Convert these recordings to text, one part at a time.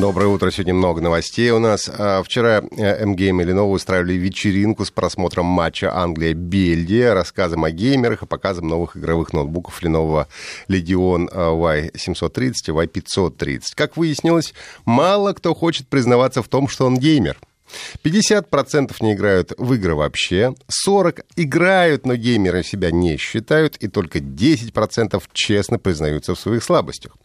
Доброе утро. Сегодня много новостей у нас. А, вчера э, МГМ и Lenovo устраивали вечеринку с просмотром матча Англия-Бельгия, рассказом о геймерах и показом новых игровых ноутбуков Lenovo Legion Y730 и Y530. Как выяснилось, мало кто хочет признаваться в том, что он геймер – 50% не играют в игры вообще, 40% играют, но геймеры себя не считают, и только 10% честно признаются в своих слабостях.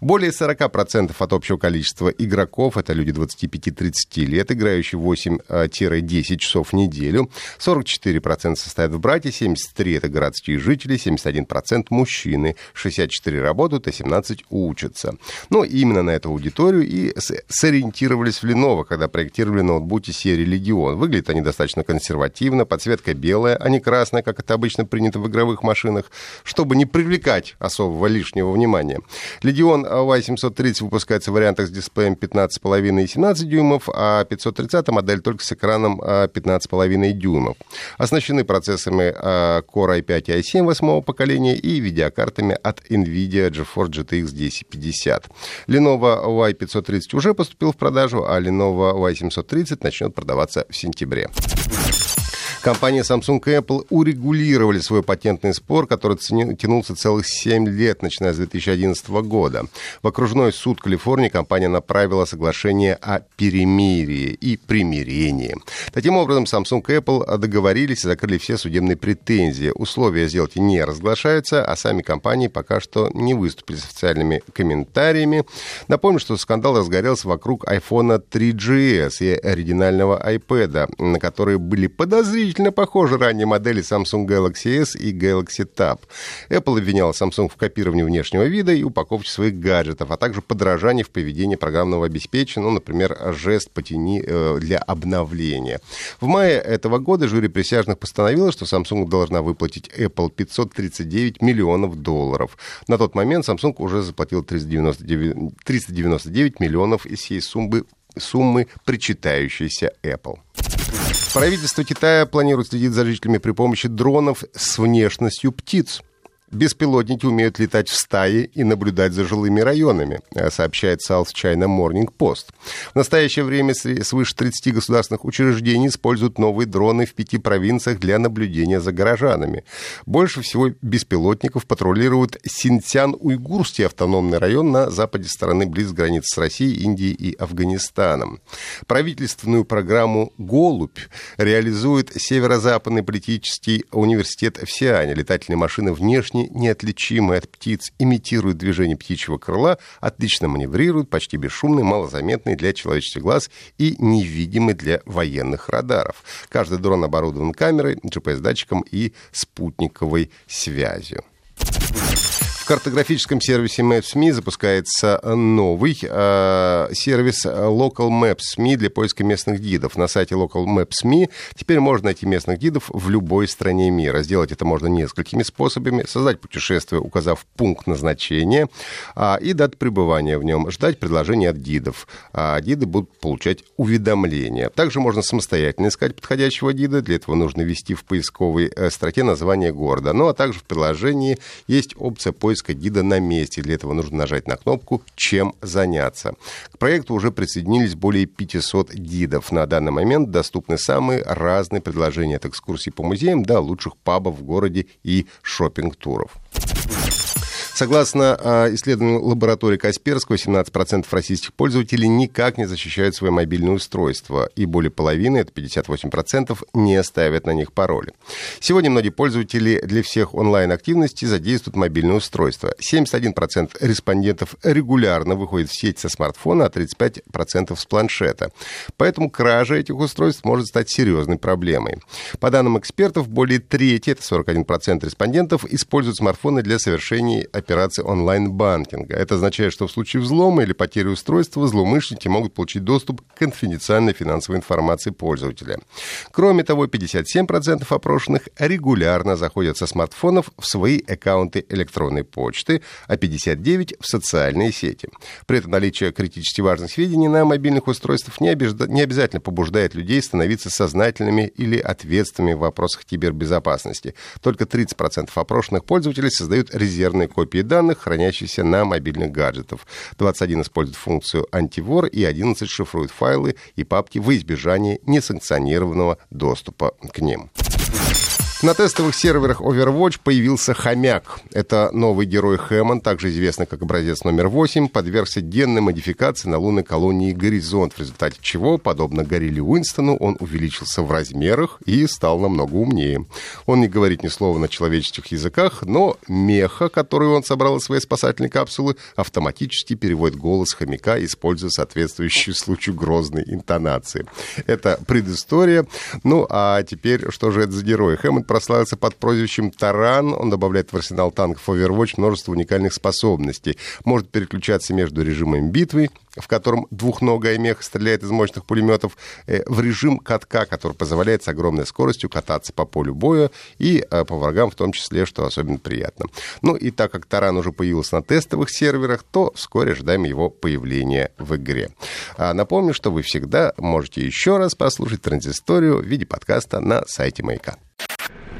Более 40% от общего количества игроков, это люди 25-30 лет, играющие 8-10 часов в неделю, 44% состоят в брате, 73% это городские жители, 71% мужчины, 64% работают, а 17% учатся. Ну, именно на эту аудиторию и сориентировались в Lenovo, когда проектировали ноутбук ноутбуке серии «Легион». Выглядят они достаточно консервативно, подсветка белая, а не красная, как это обычно принято в игровых машинах, чтобы не привлекать особого лишнего внимания. «Легион Y730» выпускается в вариантах с дисплеем 15,5 и 17 дюймов, а 530 модель только с экраном 15,5 а, дюймов. Оснащены процессорами а, Core i5 и i7 восьмого поколения и видеокартами от NVIDIA GeForce GTX 1050. Lenovo Y530 уже поступил в продажу, а Lenovo Y730 начнет продаваться в сентябре. Компания Samsung и Apple урегулировали свой патентный спор, который тянулся целых 7 лет, начиная с 2011 года. В окружной суд Калифорнии компания направила соглашение о перемирии и примирении. Таким образом, Samsung и Apple договорились и закрыли все судебные претензии. Условия сделки не разглашаются, а сами компании пока что не выступили с официальными комментариями. Напомню, что скандал разгорелся вокруг iPhone 3GS и оригинального iPad, на которые были подозрительные удивительно похожи ранние модели Samsung Galaxy S и Galaxy Tab. Apple обвиняла Samsung в копировании внешнего вида и упаковке своих гаджетов, а также подражании в поведении программного обеспечения, ну, например, жест потяни э, для обновления. В мае этого года жюри присяжных постановило, что Samsung должна выплатить Apple 539 миллионов долларов. На тот момент Samsung уже заплатил 399, 399 миллионов из всей суммы суммы, причитающейся Apple. Правительство Китая планирует следить за жителями при помощи дронов с внешностью птиц. Беспилотники умеют летать в стае и наблюдать за жилыми районами, э, сообщает South China Morning Post. В настоящее время свыше 30 государственных учреждений используют новые дроны в пяти провинциях для наблюдения за горожанами. Больше всего беспилотников патрулируют Синьцян-Уйгурский автономный район на западе страны близ границ с Россией, Индией и Афганистаном. Правительственную программу «Голубь» реализует Северо-Западный политический университет в Сиане. Летательные машины внешне неотличимые от птиц, имитируют движение птичьего крыла, отлично маневрируют, почти бесшумные, малозаметные для человеческих глаз и невидимы для военных радаров. Каждый дрон оборудован камерой, GPS-датчиком и спутниковой связью. В картографическом сервисе Maps.me запускается новый э, сервис Local Maps.me для поиска местных гидов. На сайте Local Maps.me теперь можно найти местных гидов в любой стране мира. Сделать это можно несколькими способами. Создать путешествие, указав пункт назначения э, и дату пребывания в нем. Ждать предложений от гидов. А гиды будут получать уведомления. Также можно самостоятельно искать подходящего гида. Для этого нужно ввести в поисковой э, строке название города. Ну а также в приложении есть опция поиска поиска гида на месте. Для этого нужно нажать на кнопку «Чем заняться». К проекту уже присоединились более 500 гидов. На данный момент доступны самые разные предложения от экскурсий по музеям до лучших пабов в городе и шопинг-туров. Согласно а, исследованию лаборатории Касперского, 17% российских пользователей никак не защищают свои мобильные устройства, и более половины, это 58%, не ставят на них пароли. Сегодня многие пользователи для всех онлайн-активностей задействуют мобильное устройство. 71% респондентов регулярно выходят в сеть со смартфона, а 35% с планшета. Поэтому кража этих устройств может стать серьезной проблемой. По данным экспертов, более трети, это 41% респондентов, используют смартфоны для совершения операций онлайн-банкинга. Это означает, что в случае взлома или потери устройства злоумышленники могут получить доступ к конфиденциальной финансовой информации пользователя. Кроме того, 57% опрошенных регулярно заходят со смартфонов в свои аккаунты электронной почты, а 59% в социальные сети. При этом наличие критически важных сведений на мобильных устройствах не, обижда... не обязательно побуждает людей становиться сознательными или ответственными в вопросах кибербезопасности. Только 30% опрошенных пользователей создают резервные копии данных, хранящиеся на мобильных гаджетах. 21 используют функцию антивор и 11 шифруют файлы и папки в избежании несанкционированного доступа к ним. На тестовых серверах Overwatch появился хомяк. Это новый герой Хэммон, также известный как образец номер 8, подвергся генной модификации на лунной колонии Горизонт, в результате чего, подобно Горилле Уинстону, он увеличился в размерах и стал намного умнее. Он не говорит ни слова на человеческих языках, но меха, которую он собрал из своей спасательной капсулы, автоматически переводит голос хомяка, используя соответствующую случаю грозной интонации. Это предыстория. Ну, а теперь, что же это за герой? Хэммонд прославился под прозвищем Таран. Он добавляет в арсенал танков Overwatch множество уникальных способностей. Может переключаться между режимами битвы, в котором двухногая меха стреляет из мощных пулеметов, э, в режим катка, который позволяет с огромной скоростью кататься по полю боя и э, по врагам в том числе, что особенно приятно. Ну и так как Таран уже появился на тестовых серверах, то вскоре ожидаем его появления в игре. А напомню, что вы всегда можете еще раз послушать транзисторию в виде подкаста на сайте Маяка.